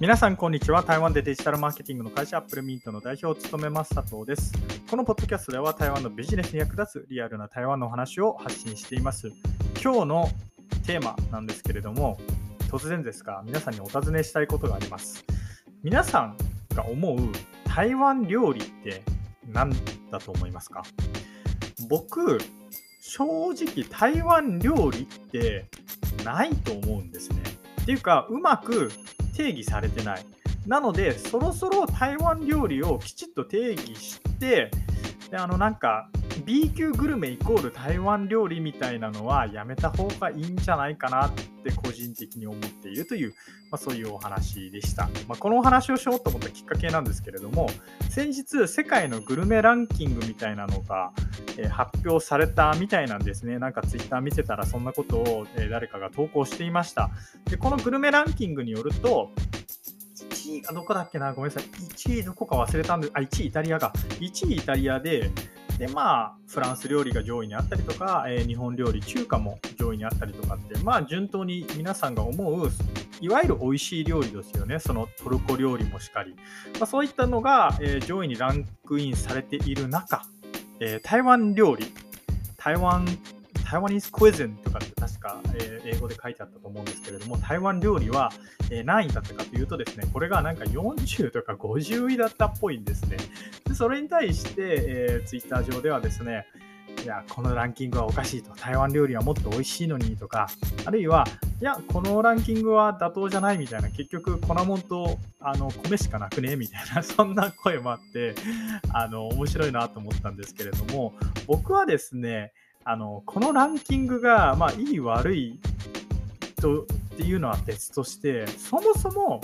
皆さん、こんにちは。台湾でデジタルマーケティングの会社、アップルミントの代表を務めます佐藤です。このポッドキャストでは、台湾のビジネスに役立つリアルな台湾の話を発信しています。今日のテーマなんですけれども、突然ですが、皆さんにお尋ねしたいことがあります。皆さんが思う台湾料理って何だと思いますか？僕、正直台湾料理ってないと思うんですね。っていうか、うまく定義されてない。なので、そろそろ台湾料理をきちっと定義して、であのなんか B 級グルメイコール台湾料理みたいなのはやめた方がいいんじゃないかなって個人的に思っているという、まあ、そういうお話でした、まあ、このお話をしようと思ったきっかけなんですけれども先日世界のグルメランキングみたいなのが、え、発表されたみたいなんですね。なんかツイッター見てたらそんなことを、え、誰かが投稿していました。でこのグルメランキングによると1位がどこだっけな？ごめんなさい。1位どこか忘れたんで、あ、1位イタリアが。1位イタリアで、で、まあ、フランス料理が上位にあったりとか、えー、日本料理、中華も上位にあったりとかって、まあ、順当に皆さんが思う、いわゆる美味しい料理ですよね。そのトルコ料理もしかり。まあ、そういったのが、えー、上位にランクインされている中、えー、台湾料理、台湾台湾ニスクエゼンとかって確か、えー、英語で書いてあったと思うんですけれども、台湾料理は、えー、何位だったかというとですね、これがなんか40とか50位だったっぽいんですね。でそれに対して、えー、ツイッター上ではですね、いや、このランキングはおかしいと。台湾料理はもっと美味しいのにとか、あるいは、いや、このランキングは妥当じゃないみたいな、結局、粉もんとあの米しかなくね？みたいな、そんな声もあって、あの、面白いなと思ったんですけれども、僕はですね、あのこのランキングが、まあ、いい悪いとっていうのは別としてそもそも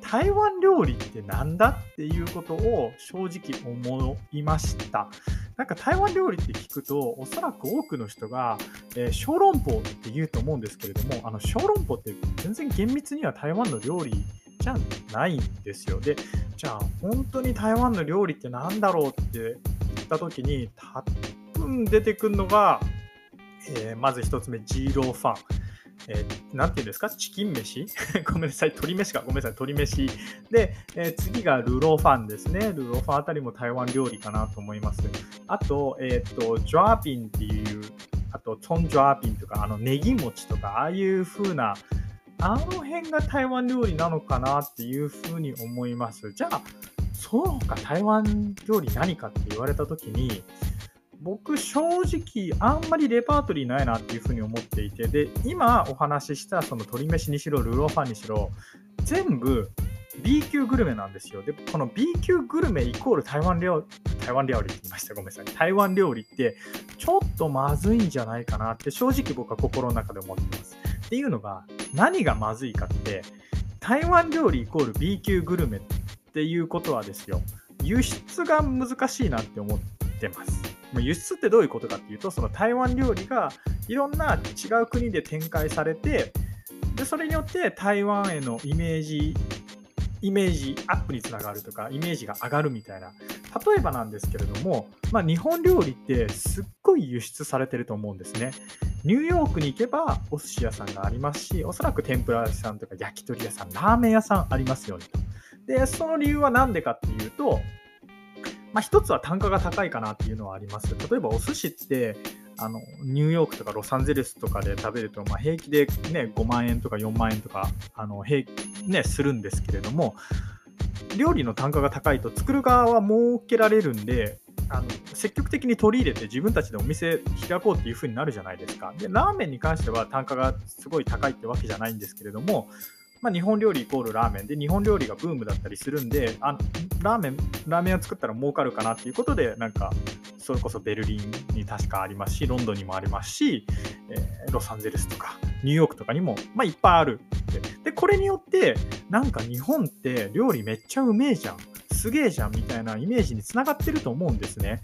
台湾料理ってなんだっていうことを正直思いました。なんか台湾料理って聞くとおそらく多くの人が、えー、小籠包って言うと思うんですけれどもあの小籠包って全然厳密には台湾の料理じゃないんですよ。でじゃあ本当に台湾の料理って何だろうって言った時に出てくるのが、えー、まず1つ目、ジーローファン。えー、なんていうんですか？チキン飯？ごめんなさい、鶏飯か。ごめんなさい、鶏飯。で、えー、次がルローファンですね。ルローファンあたりも台湾料理かなと思います。あと、えっ、ー、と、ジョアピンっていう、あと、チョンジョアピンとか、あの、ネギ餅とか、ああいう風な、あの辺が台湾料理なのかなっていう風に思います。じゃあ、その他台湾料理何かって言われた時に、僕正直あんまりレパートリーないなっていうふうに思っていてで今お話ししたその鶏飯にしろルーローファンにしろ全部 B 級グルメなんですよ。でこの B 級グルメイコール台湾料台湾料理って言いました。ごめんなさい。台湾料理ってちょっとまずいんじゃないかなって正直僕は心の中で思ってます。っていうのが何がまずいかって台湾料理イコール B 級グルメっていうことはですよ。輸出が難しいなって思ってます。輸出ってどういうことかっていうとその台湾料理がいろんな違う国で展開されてでそれによって台湾へのイメージイメージアップにつながるとかイメージが上がるみたいな。例えばなんですけれども、まあ、日本料理ってすっごい輸出されてると思うんですね。ニューヨークに行けばお寿司屋さんがありますしおそらく天ぷら屋さんとか焼き鳥屋さんラーメン屋さんありますよねと。でその理由は何でかっていうとまあ、一つは単価が高いかなっていうのはあります。例えばお寿司ってあのニューヨークとかロサンゼルスとかで食べると、まあ、平気で、ね、5万円とか4万円とかあの平、ね、するんですけれども料理の単価が高いと作る側は設けられるんであの積極的に取り入れて自分たちでお店開こうっていう風になるじゃないですか。でラーメンに関しては単価がすごい高いってわけじゃないんですけれどもまあ、日本料理イコールラーメン。で日本料理がブームだったりするんであラーメンラーメンを作ったら儲かるかなっていうことでなんかそれこそベルリンに確かありますしロンドンにもありますし、えー、ロサンゼルスとかニューヨークとかにも、まあ、いっぱいあるでこれによってなんか日本って料理めっちゃうめえじゃん。すげえじゃんみたいなイメージにつながってると思うんですね。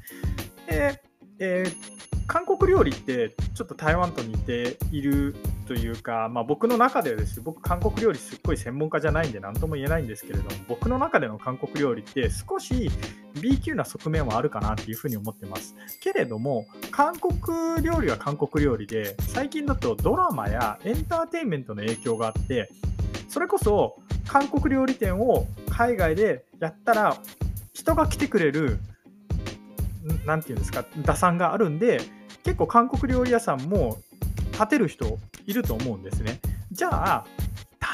で、えー韓国料理ってちょっと台湾と似ているというか、まあ、僕の中でです僕韓国料理すっごい専門家じゃないんで何とも言えないんですけれども僕の中での韓国料理って少し B 級な側面はあるかなっていうふうに思ってます。けれども韓国料理は韓国料理で最近だとドラマやエンターテインメントの影響があってそれこそ韓国料理店を海外でやったら人が来てくれる何て言うんですか打算があるんで結構韓国料理屋さんも立てる人いると思うんですね。じゃあ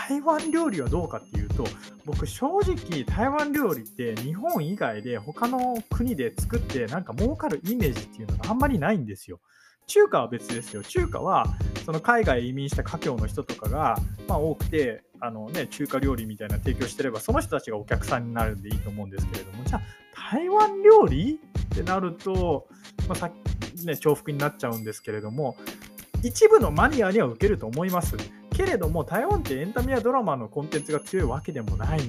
台湾料理はどうかっていうと僕正直台湾料理って日本以外で他の国で作ってなんか儲かるイメージっていうのがあんまりないんですよ。中華は別ですよ。中華はその海外移民した華僑の人とかが、まあ、多くてあの、ね、中華料理みたいな提供してればその人たちがお客さんになるんでいいと思うんですけれどもじゃあ台湾料理ってなると、まあ、さっきね、重複になっちゃうんですけれども一部のマニアには受けると思います。けれども台湾ってエンタメやドラマのコンテンツが強いわけでもない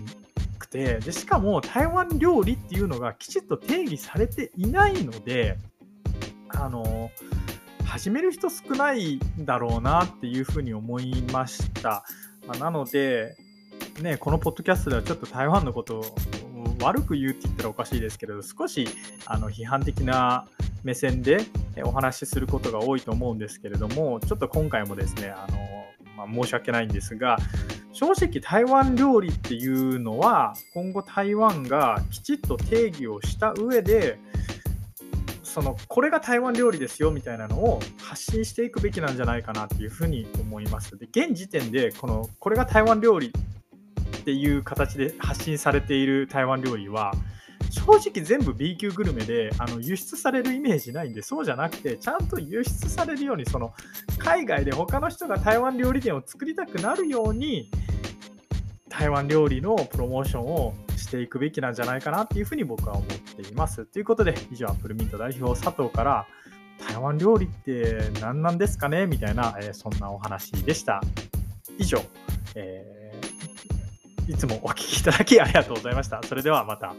くてでしかも台湾料理っていうのがきちっと定義されていないのであの始める人少ないんだろうなっていうふうに思いました。まあ、なので、ね、このポッドキャストではちょっと台湾のことを悪く言うって言ったらおかしいですけれど少しあの批判的な目線でお話しすることが多いと思うんですけれどもちょっと今回もですねあのまあ、申し訳ないんですが正直台湾料理っていうのは今後台湾がきちっと定義をした上でそのこれが台湾料理ですよみたいなのを発信していくべきなんじゃないかなっていうふうに思います。で現時点でこのこれが台湾料理っていう形で発信されている台湾料理は正直全部 B 級グルメであの輸出されるイメージないんでそうじゃなくてちゃんと輸出されるようにその海外で他の人が台湾料理店を作りたくなるように台湾料理のプロモーションをしていくべきなんじゃないかなっていうふうに僕は思っています。ということで以上アップルミント代表佐藤から台湾料理って何なんですかね？みたいな、えー、そんなお話でした。以上、えー、いつもお聴きいただきありがとうございました。それではまた。